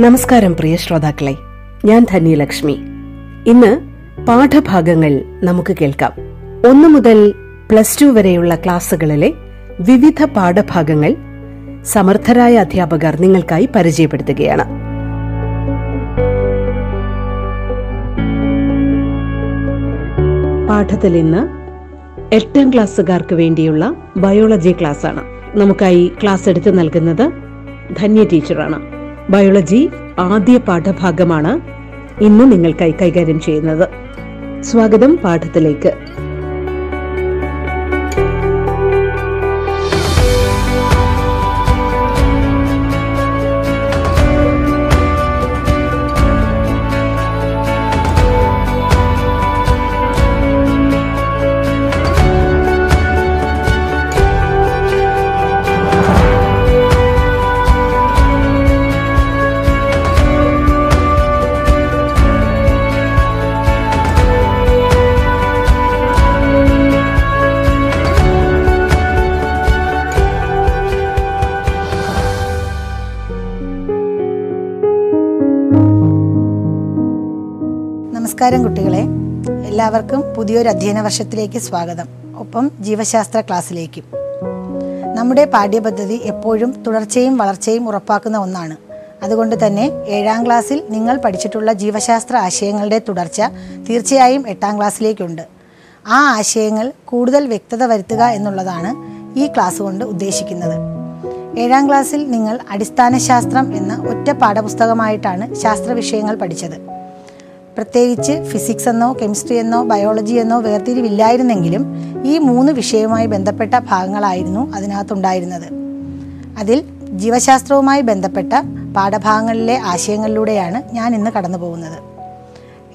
നമസ്കാരം പ്രിയ ശ്രോതാക്കളെ. ഞാൻ ധന്യലക്ഷ്മി. ഇന്ന് പാഠഭാഗങ്ങൾ നമുക്ക് കേൾക്കാം. ഒന്നു മുതൽ പ്ലസ് ടു വരെയുള്ള ക്ലാസ്സുകളിലെ വിവിധ പാഠഭാഗങ്ങൾ സമർത്ഥരായ അധ്യാപകർ നിങ്ങൾക്കായി പരിചയപ്പെടുത്തുകയാണ്. പാഠത്തിൽ ഇന്ന് എട്ടാം ക്ലാസ്സുകാർക്ക് വേണ്ടിയുള്ള ബയോളജി ക്ലാസ് ആണ് നമുക്കായി ക്ലാസ് എടുത്തു നൽകുന്നത് ധന്യ ടീച്ചറാണ്. ബയോളജി ആദ്യ പാഠഭാഗമാണ്. ഇന്ന് നിങ്ങൾക്കായി കൈകാര്യം ചെയ്യുന്നത്. സ്വാഗതം പാഠത്തിലേക്ക്. എല്ലാവർക്കും പുതിയൊരു അധ്യയന വർഷത്തിലേക്ക് സ്വാഗതം. ഒപ്പം ജീവശാസ്ത്ര ക്ലാസ്സിലേക്കും. നമ്മുടെ പാഠ്യപദ്ധതി എപ്പോഴും തുടർച്ചയും വളർച്ചയും ഉറപ്പാക്കുന്ന ഒന്നാണ്. അതുകൊണ്ട് തന്നെ ഏഴാം ക്ലാസ്സിൽ നിങ്ങൾ പഠിച്ചിട്ടുള്ള ജീവശാസ്ത്ര ആശയങ്ങളുടെ തുടർച്ച തീർച്ചയായും എട്ടാം ക്ലാസ്സിലേക്കുണ്ട്. ആ ആശയങ്ങൾ കൂടുതൽ വ്യക്തത വരുത്തുക എന്നുള്ളതാണ് ഈ ക്ലാസ് കൊണ്ട് ഉദ്ദേശിക്കുന്നത്. ഏഴാം ക്ലാസ്സിൽ നിങ്ങൾ അടിസ്ഥാന ശാസ്ത്രം എന്ന ഒറ്റ പാഠപുസ്തകമായിട്ടാണ് ശാസ്ത്ര വിഷയങ്ങൾ പഠിച്ചത്. പ്രത്യേകിച്ച് ഫിസിക്സ് എന്നോ കെമിസ്ട്രി എന്നോ ബയോളജി എന്നോ വേർതിരിവില്ലായിരുന്നെങ്കിലും ഈ മൂന്ന് വിഷയവുമായി ബന്ധപ്പെട്ട ഭാഗങ്ങളായിരുന്നു അതിനകത്തുണ്ടായിരുന്നത്. അതിൽ ജീവശാസ്ത്രവുമായി ബന്ധപ്പെട്ട പാഠഭാഗങ്ങളിലെ ആശയങ്ങളിലൂടെയാണ് ഞാൻ ഇന്ന് കടന്നു പോകുന്നത്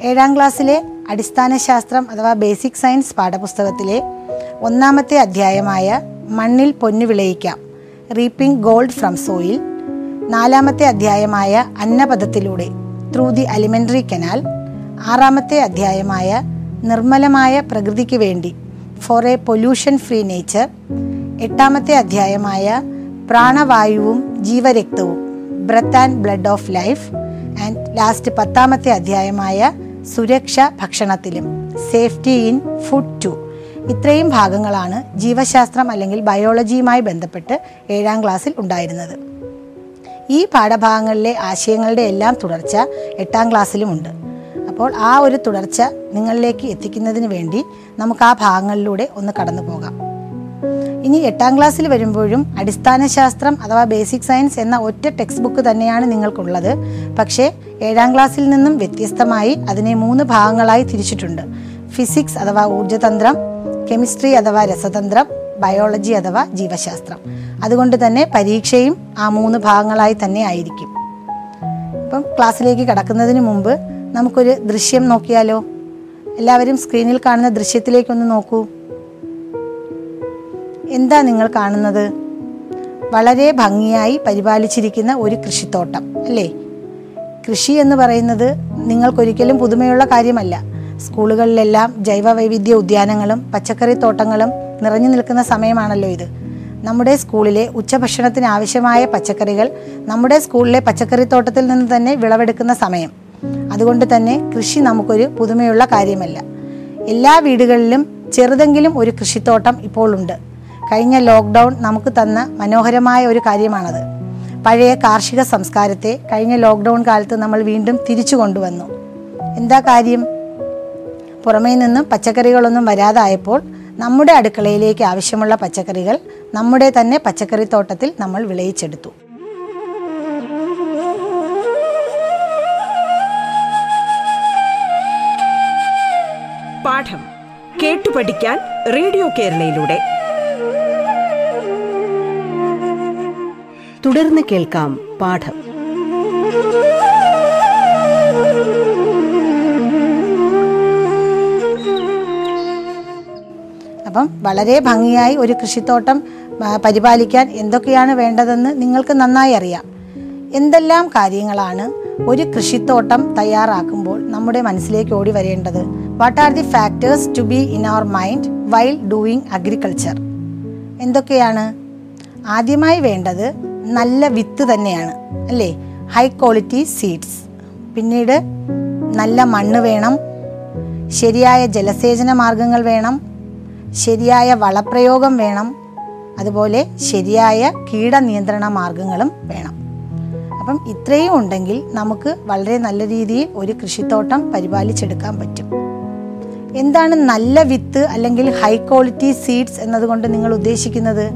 ഏഴാം ക്ലാസ്സിലെ അടിസ്ഥാന ശാസ്ത്രം അഥവാ ബേസിക് സയൻസ് പാഠപുസ്തകത്തിലെ ഒന്നാമത്തെ അധ്യായമായ മണ്ണിൽ പൊന്നു വിളയിക്കാം റീപ്പിംഗ് ഗോൾഡ് ഫ്രം സോയിൽ. നാലാമത്തെ അധ്യായമായ അന്നപഥത്തിലൂടെ ത്രൂ ദി അലിമെന്ററി കനാൽ. ആറാമത്തെ അധ്യായമായ നിർമ്മലമായ പ്രകൃതിക്ക് വേണ്ടി for a pollution free nature എട്ടാമത്തെ അധ്യായമായ പ്രാണവായുവും ജീവരക്തവും breath and blood of life and last പത്താമത്തെ അധ്യായമായ സുരക്ഷ ഭക്ഷണത്തിലും സേഫ്റ്റി ഇൻ ഫുഡ് ടു ഇത്രയും ഭാഗങ്ങളാണ് ജീവശാസ്ത്രം അല്ലെങ്കിൽ ബയോളജിയുമായി ബന്ധപ്പെട്ട് ഏഴാം ക്ലാസ്സിൽ ഉണ്ടായിരുന്നത്. ഈ പാഠഭാഗങ്ങളിലെ ആശയങ്ങളുടെ എല്ലാം തുടർച്ച എട്ടാം ക്ലാസ്സിലുമുണ്ട് അപ്പോൾ ആ ഒരു തുടർച്ച നിങ്ങളിലേക്ക് എത്തിക്കുന്നതിന് വേണ്ടി നമുക്ക് ആ ഭാഗങ്ങളിലൂടെ ഒന്ന് കടന്നു പോകാം. ഇനി എട്ടാം ക്ലാസ്സിൽ വരുമ്പോഴും അടിസ്ഥാന ശാസ്ത്രം അഥവാ ബേസിക് സയൻസ് എന്ന ഒറ്റ ടെക്സ്റ്റ് ബുക്ക് തന്നെയാണ് നിങ്ങൾക്കുള്ളത്. പക്ഷേ ഏഴാം ക്ലാസ്സിൽ നിന്നും വ്യത്യസ്തമായി അതിനെ മൂന്ന് ഭാഗങ്ങളായി തിരിച്ചിട്ടുണ്ട്. ഫിസിക്സ് അഥവാ ഊർജതന്ത്രം കെമിസ്ട്രി അഥവാ രസതന്ത്രം ബയോളജി അഥവാ ജീവശാസ്ത്രം. അതുകൊണ്ട് തന്നെ പരീക്ഷയും ആ മൂന്ന് ഭാഗങ്ങളായി തന്നെ ആയിരിക്കും. ഇപ്പം ക്ലാസ്സിലേക്ക് കടക്കുന്നതിന് മുമ്പ് നമുക്കൊരു ദൃശ്യം നോക്കിയാലോ? എല്ലാവരും സ്ക്രീനിൽ കാണുന്ന ദൃശ്യത്തിലേക്കൊന്ന് നോക്കൂ. എന്താ നിങ്ങൾ കാണുന്നത്? വളരെ ഭംഗിയായി പരിപാലിച്ചിരിക്കുന്ന ഒരു കൃഷിത്തോട്ടം അല്ലേ? കൃഷി എന്ന് പറയുന്നത് നിങ്ങൾക്കൊരിക്കലും പുതുമയുള്ള കാര്യമല്ല. സ്കൂളുകളിലെല്ലാം ജൈവ വൈവിധ്യ ഉദ്യാനങ്ങളും പച്ചക്കറി തോട്ടങ്ങളും നിറഞ്ഞു നിൽക്കുന്ന സമയമാണല്ലോ ഇത്. നമ്മുടെ സ്കൂളിലെ ഉച്ചഭക്ഷണത്തിന് ആവശ്യമായ പച്ചക്കറികൾ നമ്മുടെ സ്കൂളിലെ പച്ചക്കറിത്തോട്ടത്തിൽ നിന്ന് തന്നെ വിളവെടുക്കുന്ന സമയം. അതുകൊണ്ട് തന്നെ കൃഷി നമുക്കൊരു പുതുമയുള്ള കാര്യമല്ല. എല്ലാ വീടുകളിലും ചെറുതെങ്കിലും ഒരു കൃഷിത്തോട്ടം ഇപ്പോൾ ഉണ്ട്. കഴിഞ്ഞ ലോക്ക്ഡൗൺ നമുക്ക് തന്ന മനോഹരമായ ഒരു കാര്യമാണത്. പഴയ കാർഷിക സംസ്കാരത്തെ കഴിഞ്ഞ ലോക്ക്ഡൗൺ കാലത്ത് നമ്മൾ വീണ്ടും തിരിച്ചു കൊണ്ടുവന്നു. എന്താ കാര്യം? പുറമേ നിന്നും പച്ചക്കറികളൊന്നും വരാതായപ്പോൾ നമ്മുടെ അടുക്കളയിലേക്ക് ആവശ്യമുള്ള പച്ചക്കറികൾ നമ്മുടെ തന്നെ പച്ചക്കറിത്തോട്ടത്തിൽ നമ്മൾ വിളയിച്ചെടുത്തു. പാഠം കേട്ടു പഠിക്കാൻ റേഡിയോ കേരളയിലൂടെ. തുടർന്ന് കേൾക്കാം പാഠം. അപ്പം വളരെ ഭംഗിയായി ഒരു കൃഷിത്തോട്ടം പരിപാലിക്കാൻ എന്തൊക്കെയാണ് വേണ്ടതെന്ന് നിങ്ങൾക്ക് നന്നായി അറിയാം. എന്തെല്ലാം കാര്യങ്ങളാണ് ഒരു കൃഷിത്തോട്ടം തയ്യാറാക്കുമ്പോൾ നമ്മുടെ മനസ്സിലേക്ക് ഓടി വരേണ്ടത്? What are the factors to be in our mind while doing agriculture എന്തൊക്കെയാണ്? ആദ്യമായി വേണ്ടത് നല്ല വിത്ത് തന്നെയാണ് അല്ലേ? ഹൈ ക്വാളിറ്റി സീഡ്സ് പിന്നീട് നല്ല മണ്ണ് വേണം. ശരിയായ ജലസേചന മാർഗങ്ങൾ വേണം. ശരിയായ വളപ്രയോഗം വേണം. അതുപോലെ ശരിയായ കീടനിയന്ത്രണ മാർഗങ്ങളും വേണം. അപ്പം ഇത്രയും ഉണ്ടെങ്കിൽ നമുക്ക് വളരെ നല്ല രീതിയിൽ ഒരു കൃഷിത്തോട്ടം പരിപാലിച്ചെടുക്കാൻ പറ്റും. എന്താണ് നല്ല വിത്ത് അല്ലെങ്കിൽ ഹൈ ക്വാളിറ്റി സീഡ്സ് എന്നതുകൊണ്ട് നിങ്ങൾ ഉദ്ദേശിക്കുന്നത്?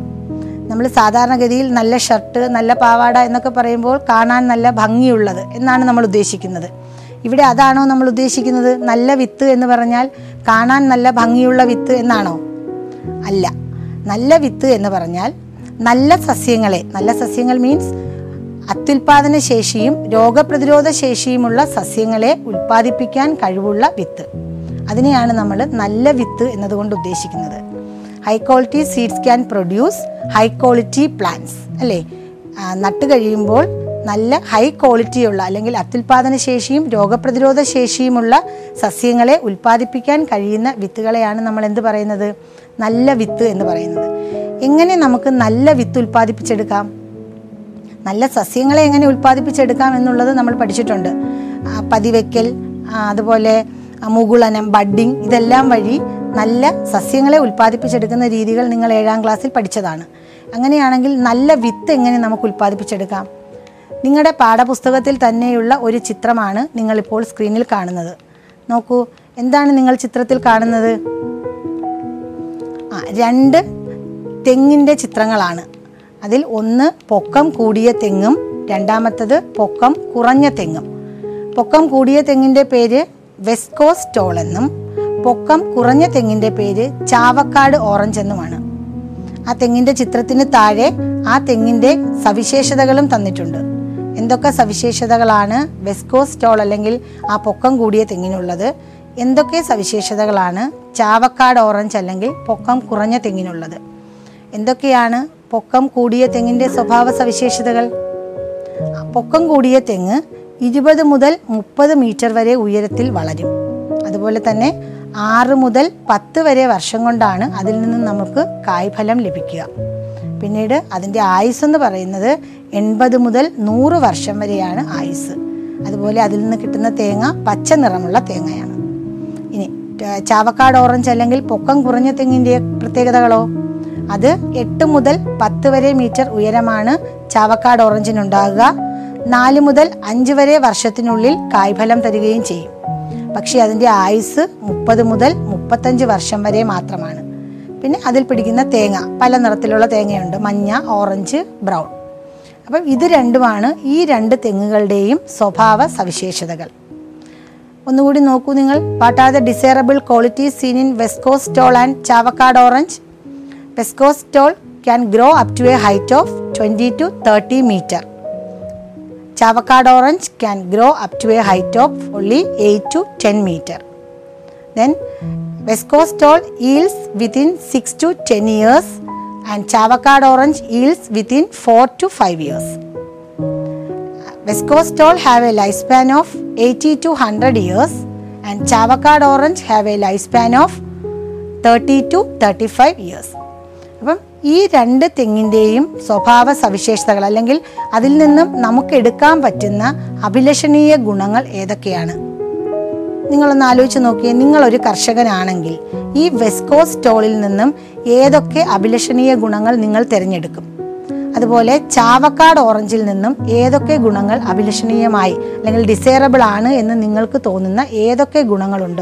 നമ്മൾ സാധാരണഗതിയിൽ നല്ല ഷർട്ട് നല്ല പാവാട എന്നൊക്കെ പറയുമ്പോൾ കാണാൻ നല്ല ഭംഗിയുള്ളത് എന്നാണ് നമ്മൾ ഉദ്ദേശിക്കുന്നത്. ഇവിടെ അതാണോ നമ്മൾ ഉദ്ദേശിക്കുന്നത്? നല്ല വിത്ത് എന്ന് പറഞ്ഞാൽ കാണാൻ നല്ല ഭംഗിയുള്ള വിത്ത് എന്നാണോ? അല്ല. നല്ല വിത്ത് എന്ന് പറഞ്ഞാൽ നല്ല സസ്യങ്ങളെ നല്ല സസ്യങ്ങൾ മീൻസ് അത്യുൽപാദന ശേഷിയും രോഗപ്രതിരോധ ശേഷിയുമുള്ള സസ്യങ്ങളെ ഉൽപ്പാദിപ്പിക്കാൻ കഴിവുള്ള വിത്ത്. അതിനെയാണ് നമ്മൾ നല്ല വിത്ത് എന്നതുകൊണ്ട് ഉദ്ദേശിക്കുന്നത്. High quality seeds can produce high quality plants അല്ലേ? നട്ട് കഴിയുമ്പോൾ നല്ല ഹൈ ക്വാളിറ്റിയുള്ള അല്ലെങ്കിൽ അത്യുൽപാദന ശേഷിയും രോഗപ്രതിരോധ ശേഷിയുമുള്ള സസ്യങ്ങളെ ഉൽപ്പാദിപ്പിക്കാൻ കഴിയുന്ന വിത്തുകളെയാണ് നമ്മൾ എന്ത് പറയുന്നത്? നല്ല വിത്ത് എന്ന് പറയുന്നത്. എങ്ങനെ നമുക്ക് നല്ല വിത്ത് ഉൽപ്പാദിപ്പിച്ചെടുക്കാം? നല്ല സസ്യങ്ങളെ എങ്ങനെ ഉൽപ്പാദിപ്പിച്ചെടുക്കാം എന്നുള്ളത് നമ്മൾ പഠിച്ചിട്ടുണ്ട്. പതിവയ്ക്കൽ അതുപോലെ മുകുളനം ബഡ്ഡിങ് ഇതെല്ലാം വഴി നല്ല സസ്യങ്ങളെ ഉൽപ്പാദിപ്പിച്ചെടുക്കുന്ന രീതികൾ നിങ്ങൾ ഏഴാം ക്ലാസ്സിൽ പഠിച്ചതാണ്. അങ്ങനെയാണെങ്കിൽ നല്ല വിത്ത് എങ്ങനെ നമുക്ക് ഉൽപ്പാദിപ്പിച്ചെടുക്കാം? നിങ്ങളുടെ പാഠപുസ്തകത്തിൽ തന്നെയുള്ള ഒരു ചിത്രമാണ് നിങ്ങളിപ്പോൾ സ്ക്രീനിൽ കാണുന്നത്. നോക്കൂ എന്താണ് നിങ്ങൾ ചിത്രത്തിൽ കാണുന്നത്? ആ രണ്ട് തെങ്ങിന്റെ ചിത്രങ്ങളാണ്. അതിൽ ഒന്ന് പൊക്കം കൂടിയ തെങ്ങും രണ്ടാമത്തത് പൊക്കം കുറഞ്ഞ തെങ്ങും. പൊക്കം കൂടിയ തെങ്ങിന്റെ പേര് വെസ്കോസ് ടോൾ എന്നും പൊക്കം കുറഞ്ഞ തെങ്ങിന്റെ പേര് ചാവക്കാട് ഓറഞ്ച് എന്നുമാണ്. ആ തെങ്ങിന്റെ ചിത്രത്തിന് താഴെ ആ തെങ്ങിന്റെ സവിശേഷതകളും തന്നിട്ടുണ്ട്. എന്തൊക്കെ സവിശേഷതകളാണ് വെസ്കോസ് ടോൾ അല്ലെങ്കിൽ ആ പൊക്കം കൂടിയ തെങ്ങിനുള്ളത്? എന്തൊക്കെ സവിശേഷതകളാണ് ചാവക്കാട് ഓറഞ്ച് അല്ലെങ്കിൽ പൊക്കം കുറഞ്ഞ തെങ്ങിനുള്ളത്? എന്തൊക്കെയാണ് പൊക്കം കൂടിയ തെങ്ങിന്റെ സ്വഭാവ സവിശേഷതകൾ? പൊക്കം കൂടിയ തെങ്ങ് ഇരുപത് മുതൽ മുപ്പത് മീറ്റർ വരെ ഉയരത്തിൽ വളരും. അതുപോലെ തന്നെ ആറ് മുതൽ പത്ത് വരെ വർഷം കൊണ്ടാണ് അതിൽ നിന്ന് നമുക്ക് കായ്ഫലം ലഭിക്കുക. പിന്നീട് അതിന്റെ ആയുസ് എന്ന് പറയുന്നത് എൺപത് മുതൽ നൂറ് വർഷം വരെയാണ് ആയുസ്. അതുപോലെ അതിൽ നിന്ന് കിട്ടുന്ന തേങ്ങ പച്ച നിറമുള്ള തേങ്ങയാണ്. ഇനി ചാവക്കാട് ഓറഞ്ച് അല്ലെങ്കിൽ പൊക്കം കുറഞ്ഞ തെങ്ങിന്റെ പ്രത്യേകതകളോ? അത് എട്ട് മുതൽ പത്ത് വരെ മീറ്റർ ഉയരമാണ് ചാവക്കാട് ഓറഞ്ചിനുണ്ടാകുക. നാല് മുതൽ അഞ്ച് വരെ വർഷത്തിനുള്ളിൽ കായ്ഫലം തരികയും ചെയ്യും. പക്ഷേ അതിന്റെ ആയുസ് മുപ്പത് മുതൽ മുപ്പത്തഞ്ച് വർഷം വരെ മാത്രമാണ്. പിന്നെ അതിൽ പിടിക്കുന്ന തേങ്ങ പല നിറത്തിലുള്ള തേങ്ങയുണ്ട്. മഞ്ഞ ഓറഞ്ച് ബ്രൗൺ. അപ്പം ഇത് രണ്ടുമാണ് ഈ രണ്ട് തെങ്ങുകളുടെയും സ്വഭാവ സവിശേഷതകൾ. ഒന്നുകൂടി നോക്കൂ നിങ്ങൾ. The desirable qualities seen in West Coast tall and Chavakkad orange West Coast tall can grow up to a height of twenty to thirty metre Chavacard orange can grow up to a height of only 8 to 10 meter. Then West Coast yields within 6 to 10 years and Chavacard orange yields within 4 to 5 years. West Coast have a lifespan of 80 to 100 years and Chavacard orange have a lifespan of 30 to 35 years. ഈ രണ്ട് തെങ്ങിന്റെയും സ്വഭാവ സവിശേഷതകൾ അല്ലെങ്കിൽ അതിൽ നിന്നും നമുക്ക് എടുക്കാൻ പറ്റുന്ന അഭിലഷണീയ ഗുണങ്ങൾ ഏതൊക്കെയാണ്? നിങ്ങളൊന്ന് ആലോചിച്ച് നോക്കിയേ നിങ്ങളൊരു കർഷകനാണെങ്കിൽ ഈ വെസ്കോ സ്റ്റോളിൽ നിന്നും ഏതൊക്കെ അഭിലഷണീയ ഗുണങ്ങൾ നിങ്ങൾ തിരഞ്ഞെടുക്കും? അതുപോലെ ചാവക്കാട് ഓറഞ്ചിൽ നിന്നും ഏതൊക്കെ ഗുണങ്ങൾ അഭിലഷണീയമായി അല്ലെങ്കിൽ ഡിസൈറബിൾ ആണ് എന്ന് നിങ്ങൾക്ക് തോന്നുന്ന ഏതൊക്കെ ഗുണങ്ങളുണ്ട്?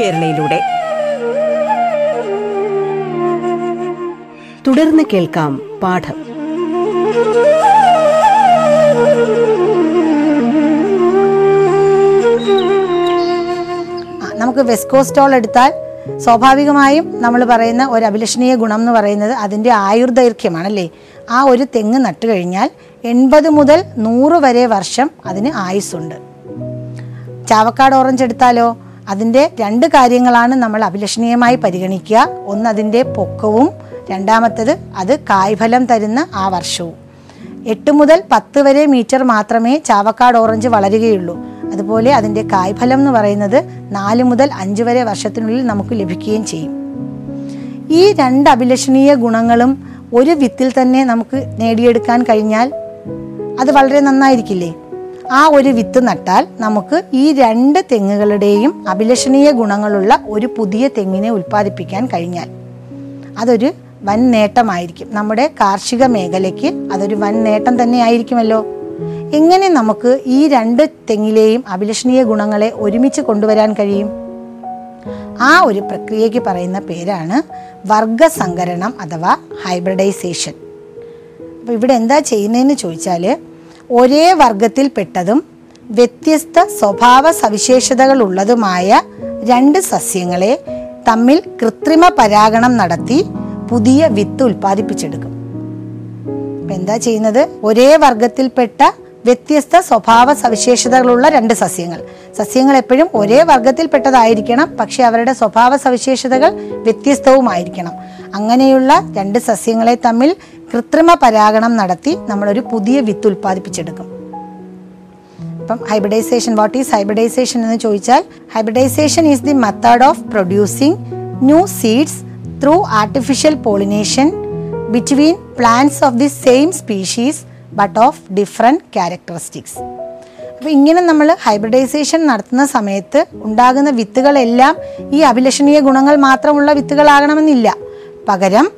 കേരളയിലൂടെ. തുടർന്ന് കേൾക്കാം പാഠം. നമുക്ക് വെസ്കോസ്റ്റോൾ എടുത്താൽ സ്വാഭാവികമായും നമ്മൾ പറയുന്ന ഒരു അഭിലഷണീയ ഗുണം എന്ന് പറയുന്നത് അതിന്റെ ആയുർദൈർഘ്യമാണല്ലേ? ആ ഒരു തെങ്ങ് നട്ടു കഴിഞ്ഞാൽ എൺപത് മുതൽ നൂറ് വരെ വർഷം അതിന് ആയുസ്സുണ്ട്. ചാവക്കാട് ഓറഞ്ച് എടുത്താലോ? അതിന്റെ രണ്ട് കാര്യങ്ങളാണ് നമ്മൾ അഭിലഷണീയമായി പരിഗണിക്കുക. ഒന്ന് അതിന്റെ പൊക്കവും രണ്ടാമത്തത് അത് കായ്ഫലം തരുന്ന ആ വർഷവും. എട്ട് മുതൽ പത്ത് വരെ മീറ്റർ മാത്രമേ ചാവക്കാട് ഓറഞ്ച് വളരുകയുള്ളൂ. അതുപോലെ അതിന്റെ കായ്ഫലം എന്ന് പറയുന്നത് നാല് മുതൽ അഞ്ച് വരെ വർഷത്തിനുള്ളിൽ നമുക്ക് ലഭിക്കുകയും ചെയ്യും. ഈ രണ്ട് അഭിലഷണീയ ഗുണങ്ങളും ഒരു വിത്തിൽ തന്നെ നമുക്ക് നേടിയെടുക്കാൻ കഴിഞ്ഞാൽ അത് വളരെ നന്നായിരിക്കില്ലേ? ആ ഒരു വിത്ത് നട്ടാൽ നമുക്ക് ഈ രണ്ട് തെങ്ങുകളുടെയും അഭിലഷണീയ ഗുണങ്ങളുള്ള ഒരു പുതിയ തെങ്ങിനെ ഉൽപ്പാദിപ്പിക്കാൻ കഴിഞ്ഞാൽ അതൊരു വൻ നേട്ടമായിരിക്കും. നമ്മുടെ കാർഷിക മേഖലയ്ക്ക് അതൊരു വൻ നേട്ടം തന്നെ ആയിരിക്കുമല്ലോ. എങ്ങനെ നമുക്ക് ഈ രണ്ട് തെങ്ങിലെയും അഭിലഷണീയ ഗുണങ്ങളെ ഒരുമിച്ച് കൊണ്ടുവരാൻ കഴിയും? ആ ഒരു പ്രക്രിയയ്ക്ക് പറയുന്ന പേരാണ് വർഗസങ്കരണം അഥവാ ഹൈബ്രിഡൈസേഷൻ. അപ്പോൾ ഇവിടെ എന്താ ചെയ്യുന്നതെന്ന് ചോദിച്ചാൽ ഒരേ വർഗത്തിൽപ്പെട്ടതും വ്യത്യസ്ത സ്വഭാവ സവിശേഷതകളുള്ളതുമായ രണ്ട് സസ്യങ്ങളെ തമ്മിൽ കൃത്രിമ പരാഗണം നടത്തി പുതിയ വിത്ത് ഉൽപ്പാദിപ്പിച്ചെടുക്കും. എന്താ ചെയ്യുന്നത്? ഒരേ വർഗത്തിൽപ്പെട്ട വ്യത്യസ്ത സ്വഭാവ സവിശേഷതകളുള്ള രണ്ട് സസ്യങ്ങൾ. സസ്യങ്ങൾ എപ്പോഴും ഒരേ വർഗത്തിൽപ്പെട്ടതായിരിക്കണം. പക്ഷെ അവരുടെ സ്വഭാവ സവിശേഷതകൾ വ്യത്യസ്തവുമായിരിക്കണം. അങ്ങനെയുള്ള രണ്ട് സസ്യങ്ങളെ തമ്മിൽ കൃത്രിമ പരാഗണം നടത്തി നമ്മളൊരു പുതിയ വിത്ത് ഉൽപ്പാദിപ്പിച്ചെടുക്കും. അപ്പം ഹൈബ്രിഡൈസേഷൻ വാട്ട് ഈസ് ഹൈബ്രിഡൈസേഷൻ എന്ന് ചോദിച്ചാൽ hybridisation is the method of producing new seeds through artificial pollination between plants of the same species but of different characteristics അപ്പോൾ ഇങ്ങനെ നമ്മൾ ഹൈബ്രിഡൈസേഷൻ നടത്തുന്ന സമയത്ത് ഉണ്ടാകുന്ന വിത്തുകളെല്ലാം ഈ അഭിലഷണീയ ഗുണങ്ങൾ മാത്രമുള്ള വിത്തുകളാകണമെന്നില്ല. പകരം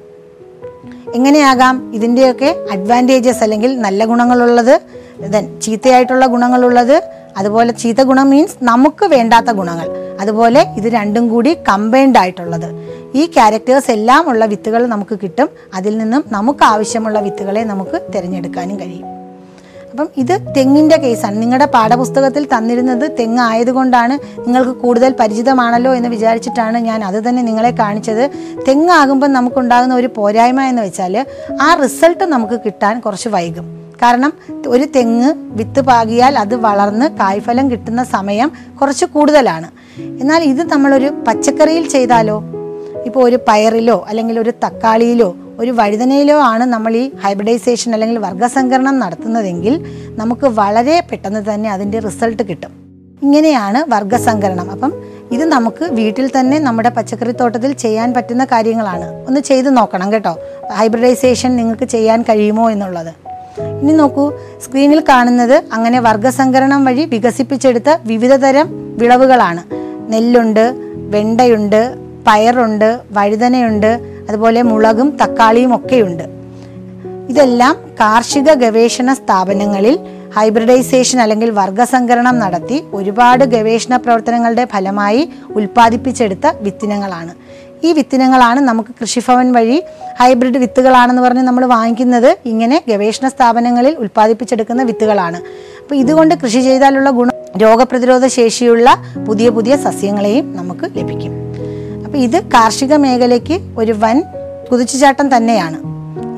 എങ്ങനെയാകാം? ഇതിന്റെയൊക്കെ അഡ്വാന്റേജസ് അല്ലെങ്കിൽ നല്ല ഗുണങ്ങളുള്ളത് ദെൻ ചീത്തയായിട്ടുള്ള ഗുണങ്ങളുള്ളത് അതുപോലെ ചീത്ത ഗുണം മീൻസ് നമുക്ക് വേണ്ടാത്ത ഗുണങ്ങൾ. അതുപോലെ ഇത് രണ്ടും കൂടി കമ്പൈൻഡ് ആയിട്ടുള്ളത്. ഈ ക്യാരക്ടേഴ്സ് എല്ലാം ഉള്ള വിത്തുകൾ നമുക്ക് കിട്ടും. അതിൽ നിന്നും നമുക്ക് ആവശ്യമുള്ള വിത്തുകളെ നമുക്ക് തിരഞ്ഞെടുക്കാനും കഴിയും. അപ്പം ഇത് തെങ്ങിന്റെ കേസാണ്. നിങ്ങളുടെ പാഠപുസ്തകത്തിൽ തന്നിരുന്നത് തെങ്ങ് ആയതുകൊണ്ടാണ് നിങ്ങൾക്ക് കൂടുതൽ പരിചിതമാണല്ലോ എന്ന് വിചാരിച്ചിട്ടാണ് ഞാൻ അത് തന്നെ നിങ്ങളെ കാണിച്ചത്. തെങ്ങാകുമ്പോൾ നമുക്കുണ്ടാകുന്ന ഒരു പോരായ്മ എന്ന് വെച്ചാൽ ആ റിസൾട്ട് നമുക്ക് കിട്ടാൻ കുറച്ച് വൈകും. കാരണം ഒരു തെങ്ങ് വിത്ത് പാകിയാൽ അത് വളർന്ന് കായ്ഫലം കിട്ടുന്ന സമയം കുറച്ച് കൂടുതലാണ്. എന്നാൽ ഇത് നമ്മളൊരു പച്ചക്കറിയിൽ ചെയ്താലോ? ഇപ്പോൾ ഒരു പയറിലോ അല്ലെങ്കിൽ ഒരു തക്കാളിയിലോ ഒരു വഴുതനയിലോ ആണ് നമ്മൾ ഈ ഹൈബ്രിഡൈസേഷൻ അല്ലെങ്കിൽ വർഗസംകരണം നടത്തുന്നതെങ്കിൽ നമുക്ക് വളരെ പെട്ടെന്ന് തന്നെ അതിന്റെ റിസൾട്ട് കിട്ടും. ഇങ്ങനെയാണ് വർഗസംകരണം അപ്പം ഇത് നമുക്ക് വീട്ടിൽ തന്നെ നമ്മുടെ പച്ചക്കറി തോട്ടത്തിൽ ചെയ്യാൻ പറ്റുന്ന കാര്യങ്ങളാണ്. ഒന്ന് ചെയ്ത് നോക്കണം കേട്ടോ. ഹൈബ്രിഡൈസേഷൻ നിങ്ങൾക്ക് ചെയ്യാൻ കഴിയുമോ എന്നുള്ളത്. ഇനി നോക്കൂ സ്ക്രീനിൽ കാണുന്നത് അങ്ങനെ വർഗസംകരണം വഴി വികസിപ്പിച്ചെടുത്ത വിവിധതരം വിളവുകളാണ്. നെല്ലുണ്ട് വെണ്ടയുണ്ട് പയറുണ്ട് വഴുതനയുണ്ട് അതുപോലെ മുളകും തക്കാളിയും ഒക്കെയുണ്ട്. ഇതെല്ലാം കാർഷിക ഗവേഷണ സ്ഥാപനങ്ങളിൽ ഹൈബ്രിഡൈസേഷൻ അല്ലെങ്കിൽ വർഗസംകരണം നടത്തി ഒരുപാട് ഗവേഷണ പ്രവർത്തനങ്ങളുടെ ഫലമായി ഉൽപ്പാദിപ്പിച്ചെടുത്ത വിത്തിനങ്ങളാണ്. ഈ വിത്തിനങ്ങളാണ് നമുക്ക് കൃഷിഭവൻ വഴി ഹൈബ്രിഡ് വിത്തുകളാണെന്ന് പറഞ്ഞ് നമ്മൾ വാങ്ങിക്കുന്നത് ഇങ്ങനെ ഗവേഷണ സ്ഥാപനങ്ങളിൽ ഉൽപ്പാദിപ്പിച്ചെടുക്കുന്ന വിത്തുകളാണ്. അപ്പോൾ ഇതുകൊണ്ട് കൃഷി ചെയ്താലുള്ള ഗുണം രോഗപ്രതിരോധ ശേഷിയുള്ള പുതിയ പുതിയ സസ്യങ്ങളെയും നമുക്ക് ലഭിക്കും. ഇത് കാർഷിക മേഖലയ്ക്ക് ഒരു വൻ കുതിച്ചുചാട്ടം തന്നെയാണ്.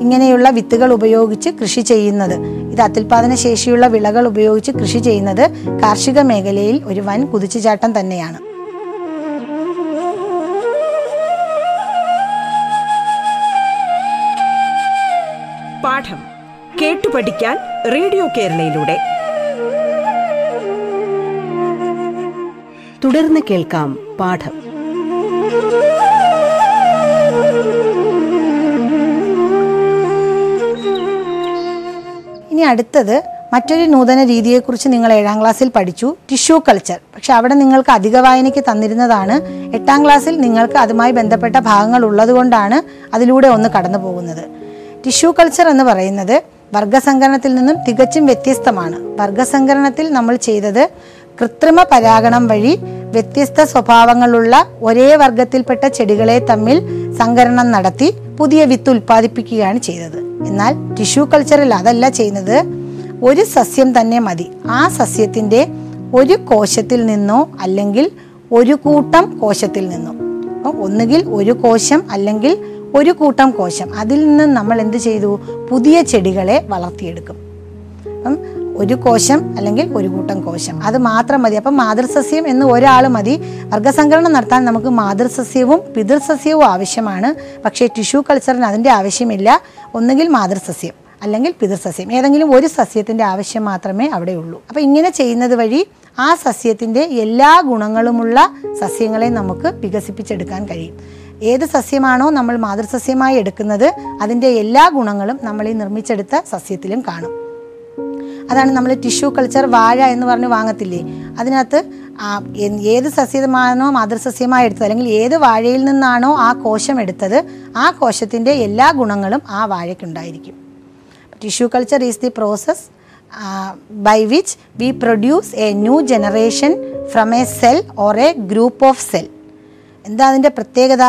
ഇങ്ങനെയുള്ള വിത്തുകൾ ഉപയോഗിച്ച് കൃഷി ചെയ്യുന്നത് ഇത് അത്യുൽപാദന ശേഷിയുള്ള വിളകൾ ഉപയോഗിച്ച് കൃഷി ചെയ്യുന്നത് കാർഷിക മേഖലയിൽ ഒരു വൻ കുതിച്ചുചാട്ടം തന്നെയാണ്. പാഠം കേട്ടു പഠിക്കാൻ റേഡിയോ കേരളയിലൂടെ. തുടർന്ന് കേൾക്കാം പാഠം. ഇനി അടുത്തത് മറ്റൊരു നൂതന രീതിയെക്കുറിച്ച് നിങ്ങൾ ഏഴാം ക്ലാസ്സിൽ പഠിച്ചു ടിഷ്യൂ കൾച്ചർ. പക്ഷെ അവിടെ നിങ്ങൾക്ക് അധിക വായനയ്ക്ക് തന്നിരുന്നതാണ്. എട്ടാം ക്ലാസ്സിൽ നിങ്ങൾക്ക് അതുമായി ബന്ധപ്പെട്ട ഭാഗങ്ങൾ ഉള്ളതുകൊണ്ടാണ് അതിലൂടെ ഒന്ന് കടന്നു പോകുന്നത്. ടിഷ്യൂ കൾച്ചർ എന്ന് പറയുന്നത് വർഗസങ്കരണത്തിൽ നിന്നും തികച്ചും വ്യത്യസ്തമാണ്. വർഗസങ്കരണത്തിൽ നമ്മൾ ചെയ്തത് കൃത്രിമ പരാഗണം വഴി വ്യത്യസ്ത സ്വഭാവങ്ങളുള്ള ഒരേ വർഗത്തിൽപ്പെട്ട ചെടികളെ തമ്മിൽ സങ്കരണം നടത്തി പുതിയ വിത്ത് ഉൽപ്പാദിപ്പിക്കുകയാണ് ചെയ്തത്. എന്നാൽ ടിഷ്യൂ കൾച്ചറിൽ അതല്ല ചെയ്യുന്നത്. ഒരു സസ്യം തന്നെ മതി. ആ സസ്യത്തിന്റെ ഒരു കോശത്തിൽ നിന്നോ അല്ലെങ്കിൽ ഒരു കൂട്ടം കോശത്തിൽ നിന്നോ. ഒന്നുകിൽ ഒരു കോശം അല്ലെങ്കിൽ ഒരു കൂട്ടം കോശം. അതിൽ നിന്ന് നമ്മൾ എന്ത് ചെയ്തു? പുതിയ ചെടികളെ വളർത്തിയെടുക്കും. അപ്പം ഒരു കോശം അല്ലെങ്കിൽ ഒരു കൂട്ടം കോശം. അത് മാത്രം മതി. അപ്പം മാതൃസസ്യം എന്ന് ഒരാൾ മതി. വർഗസംകലനം നടത്താൻ നമുക്ക് മാതൃസസ്യവും പിതൃസസ്യവും ആവശ്യമാണ്. പക്ഷേ ടിഷ്യൂ കൾച്ചറിന് അതിന്റെ ആവശ്യമില്ല. ഒന്നുകിൽ മാതൃസസ്യം അല്ലെങ്കിൽ പിതൃസസ്യം. ഏതെങ്കിലും ഒരു സസ്യത്തിന്റെ ആവശ്യം മാത്രമേ അവിടെ ഉള്ളൂ. അപ്പം ഇങ്ങനെ ചെയ്യുന്നത് വഴി ആ സസ്യത്തിന്റെ എല്ലാ ഗുണങ്ങളുമുള്ള സസ്യങ്ങളെ നമുക്ക് വികസിപ്പിച്ചെടുക്കാൻ കഴിയും. ഏത് സസ്യമാണോ നമ്മൾ മാതൃസസ്യമായി എടുക്കുന്നത് അതിന്റെ എല്ലാ ഗുണങ്ങളും നമ്മൾ ഈ നിർമ്മിച്ചെടുത്ത സസ്യത്തിലും കാണും. അതാണ് നമ്മൾ ടിഷ്യൂ കൾച്ചർ വാഴ എന്ന് പറഞ്ഞ് വാങ്ങത്തില്ലേ? അതിനകത്ത് ഏത് സസ്യമാണോ മാതൃസസ്യമായി എടുത്തത് അല്ലെങ്കിൽ ഏത് വാഴയിൽ നിന്നാണോ ആ കോശം എടുത്തത് ആ കോശത്തിന്റെ എല്ലാ ഗുണങ്ങളും ആ വാഴയ്ക്കുണ്ടായിരിക്കും. Tissue culture is the process by which we produce a new generation from a cell or a group of cell എന്താ അതിന്റെ പ്രത്യേകത?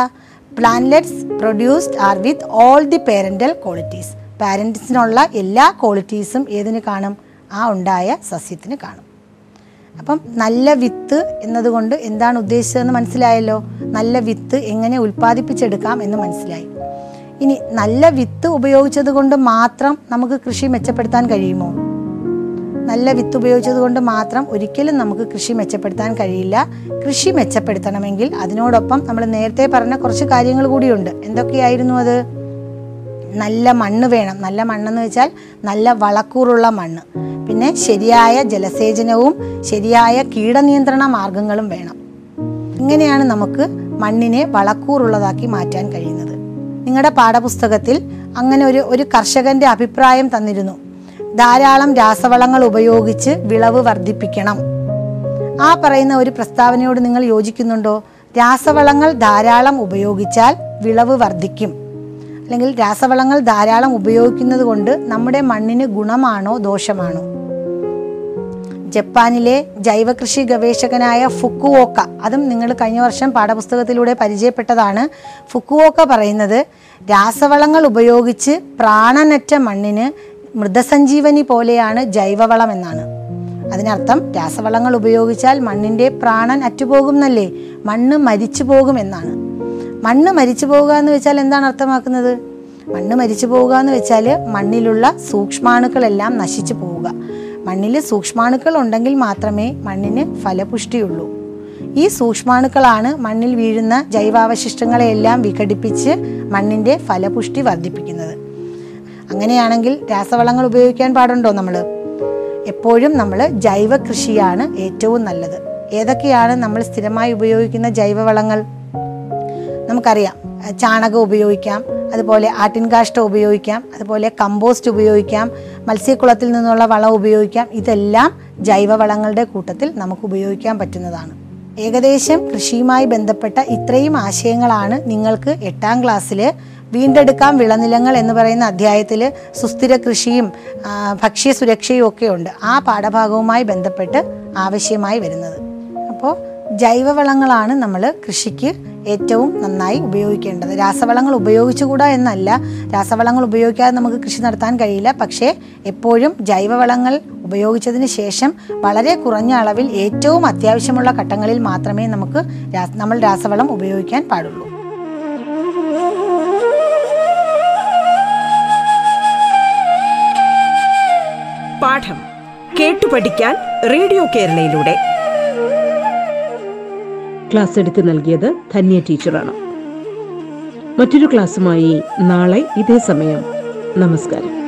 Plantlets produced are with all the parental qualities പാരൻസിനുള്ള എല്ലാ ക്വാളിറ്റീസും ഏതിന് കാണും? ആ ഉണ്ടായ സസ്യത്തിന് കാണും. അപ്പം നല്ല വിത്ത് എന്നതുകൊണ്ട് എന്താണ് ഉദ്ദേശിച്ചതെന്ന് മനസ്സിലായല്ലോ? നല്ല വിത്ത് എങ്ങനെ ഉൽപ്പാദിപ്പിച്ചെടുക്കാം എന്ന് മനസ്സിലായി. ഇനി നല്ല വിത്ത് ഉപയോഗിച്ചത് കൊണ്ട് മാത്രം നമുക്ക് കൃഷി മെച്ചപ്പെടുത്താൻ കഴിയുമോ? നല്ല വിത്ത് ഉപയോഗിച്ചത് കൊണ്ട് മാത്രം ഒരിക്കലും നമുക്ക് കൃഷി മെച്ചപ്പെടുത്താൻ കഴിയില്ല. കൃഷി മെച്ചപ്പെടുത്തണമെങ്കിൽ അതിനോടൊപ്പം നമ്മൾ നേരത്തെ പറഞ്ഞ കുറച്ച് കാര്യങ്ങൾ കൂടിയുണ്ട്. എന്തൊക്കെയായിരുന്നു അത്? നല്ല മണ്ണ് വേണം. നല്ല മണ്ണെന്ന് വെച്ചാൽ നല്ല വളക്കൂറുള്ള മണ്ണ്. പിന്നെ ശരിയായ ജലസേചനവും ശരിയായ കീടനിയന്ത്രണ മാർഗങ്ങളും വേണം. ഇങ്ങനെയാണ് നമുക്ക് മണ്ണിനെ വളക്കൂറുള്ളതാക്കി മാറ്റാൻ കഴിയുന്നത്. നിങ്ങളുടെ പാഠപുസ്തകത്തിൽ അങ്ങനെ ഒരു ഒരു കർഷകന്റെ അഭിപ്രായം തന്നിരുന്നു. ധാരാളം രാസവളങ്ങൾ ഉപയോഗിച്ച് വിളവ് വർദ്ധിപ്പിക്കണം. ആ പറയുന്ന ഒരു പ്രസ്താവനയോട് നിങ്ങൾ യോജിക്കുന്നുണ്ടോ? രാസവളങ്ങൾ ധാരാളം ഉപയോഗിച്ചാൽ വിളവ് വർദ്ധിക്കും. അല്ലെങ്കിൽ രാസവളങ്ങൾ ധാരാളം ഉപയോഗിക്കുന്നത് കൊണ്ട് നമ്മുടെ മണ്ണിന് ഗുണമാണോ ദോഷമാണോ? ജപ്പാനിലെ ജൈവകൃഷി ഗവേഷകനായ ഫുക്കുവോക്ക അതും നിങ്ങൾ കഴിഞ്ഞ വർഷം പാഠപുസ്തകത്തിലൂടെ പരിചയപ്പെട്ടതാണ്. ഫുക്കുവോക്ക പറയുന്നത് രാസവളങ്ങൾ ഉപയോഗിച്ച് പ്രാണനറ്റ മണ്ണിന് മൃതസഞ്ജീവനി പോലെയാണ് ജൈവവളം എന്നാണ്. അതിനർത്ഥം രാസവളങ്ങൾ ഉപയോഗിച്ചാൽ മണ്ണിന്റെ പ്രാണൻ അറ്റുപോകും എന്നല്ലേ? മണ്ണ് മരിച്ചു പോകും എന്നാണ്. മണ്ണ് മരിച്ചു പോവുക എന്ന് വെച്ചാൽ എന്താണ് അർത്ഥമാക്കുന്നത്? മണ്ണ് മരിച്ചു പോവുക എന്ന് വെച്ചാൽ മണ്ണിലുള്ള സൂക്ഷ്മാണുക്കളെല്ലാം നശിച്ചു പോവുക. മണ്ണിൽ സൂക്ഷ്മാണുക്കൾ ഉണ്ടെങ്കിൽ മാത്രമേ മണ്ണിന് ഫലപുഷ്ടിയുള്ളൂ. ഈ സൂക്ഷ്മാണുക്കളാണ് മണ്ണിൽ വീഴുന്ന ജൈവാവശിഷ്ടങ്ങളെയെല്ലാം വിഘടിപ്പിച്ച് മണ്ണിന്റെ ഫലപുഷ്ടി വർദ്ധിപ്പിക്കുന്നത്. അങ്ങനെയാണെങ്കിൽ രാസവളങ്ങൾ ഉപയോഗിക്കാൻ പാടുണ്ടോ നമ്മൾ എപ്പോഴും നമ്മൾ ജൈവ കൃഷിയാണ് ഏറ്റവും നല്ലത്. ഏതൊക്കെയാണ് നമ്മൾ സ്ഥിരമായി ഉപയോഗിക്കുന്ന ജൈവവളങ്ങൾ? നമുക്കറിയാം. ചാണകം ഉപയോഗിക്കാം അതുപോലെ ആട്ടിൻകാഷ്ടം ഉപയോഗിക്കാം അതുപോലെ കമ്പോസ്റ്റ് ഉപയോഗിക്കാം മത്സ്യക്കുളത്തിൽ നിന്നുള്ള വളം ഉപയോഗിക്കാം. ഇതെല്ലാം ജൈവവളങ്ങളുടെ കൂട്ടത്തിൽ നമുക്ക് ഉപയോഗിക്കാൻ പറ്റുന്നതാണ്. ഏകദേശം കൃഷിയുമായി ബന്ധപ്പെട്ട ഇത്രയും ആശയങ്ങളാണ് നിങ്ങൾക്ക് എട്ടാം ക്ലാസ്സിൽ വീണ്ടെടുക്കാം വിളനിലങ്ങൾ എന്ന് പറയുന്ന അധ്യായത്തിൽ സുസ്ഥിര കൃഷിയും ഭക്ഷ്യ സുരക്ഷയും ഒക്കെ ഉണ്ട്. ആ പാഠഭാഗവുമായി ബന്ധപ്പെട്ട് ആവശ്യമായി വരുന്നത്. അപ്പോൾ ജൈവവളങ്ങളാണ് നമ്മൾ കൃഷിക്ക് ഏറ്റവും നന്നായി ഉപയോഗിക്കേണ്ടത്. രാസവളങ്ങൾ ഉപയോഗിച്ചുകൂടാ എന്നല്ല. രാസവളങ്ങൾ ഉപയോഗിക്കാതെ നമുക്ക് കൃഷി നടത്താൻ കഴിയില്ല. പക്ഷേ എപ്പോഴും ജൈവവളങ്ങൾ ഉപയോഗിച്ചതിന് ശേഷം വളരെ കുറഞ്ഞ അളവിൽ ഏറ്റവും അത്യാവശ്യമുള്ള ഘട്ടങ്ങളിൽ മാത്രമേ നമുക്ക് നമ്മൾ രാസവളം ഉപയോഗിക്കാൻ പാടുള്ളൂ. പാഠം കേട്ടു പഠിക്കാൻ റേഡിയോ കേരളയിലൂടെ. ക്ലാസ് എടുത്ത് നൽകിയത് ധന്യ ടീച്ചറാണ്. മറ്റൊരു ക്ലാസ്സുമായി നാളെ ഇതേ സമയം. നമസ്കാരം.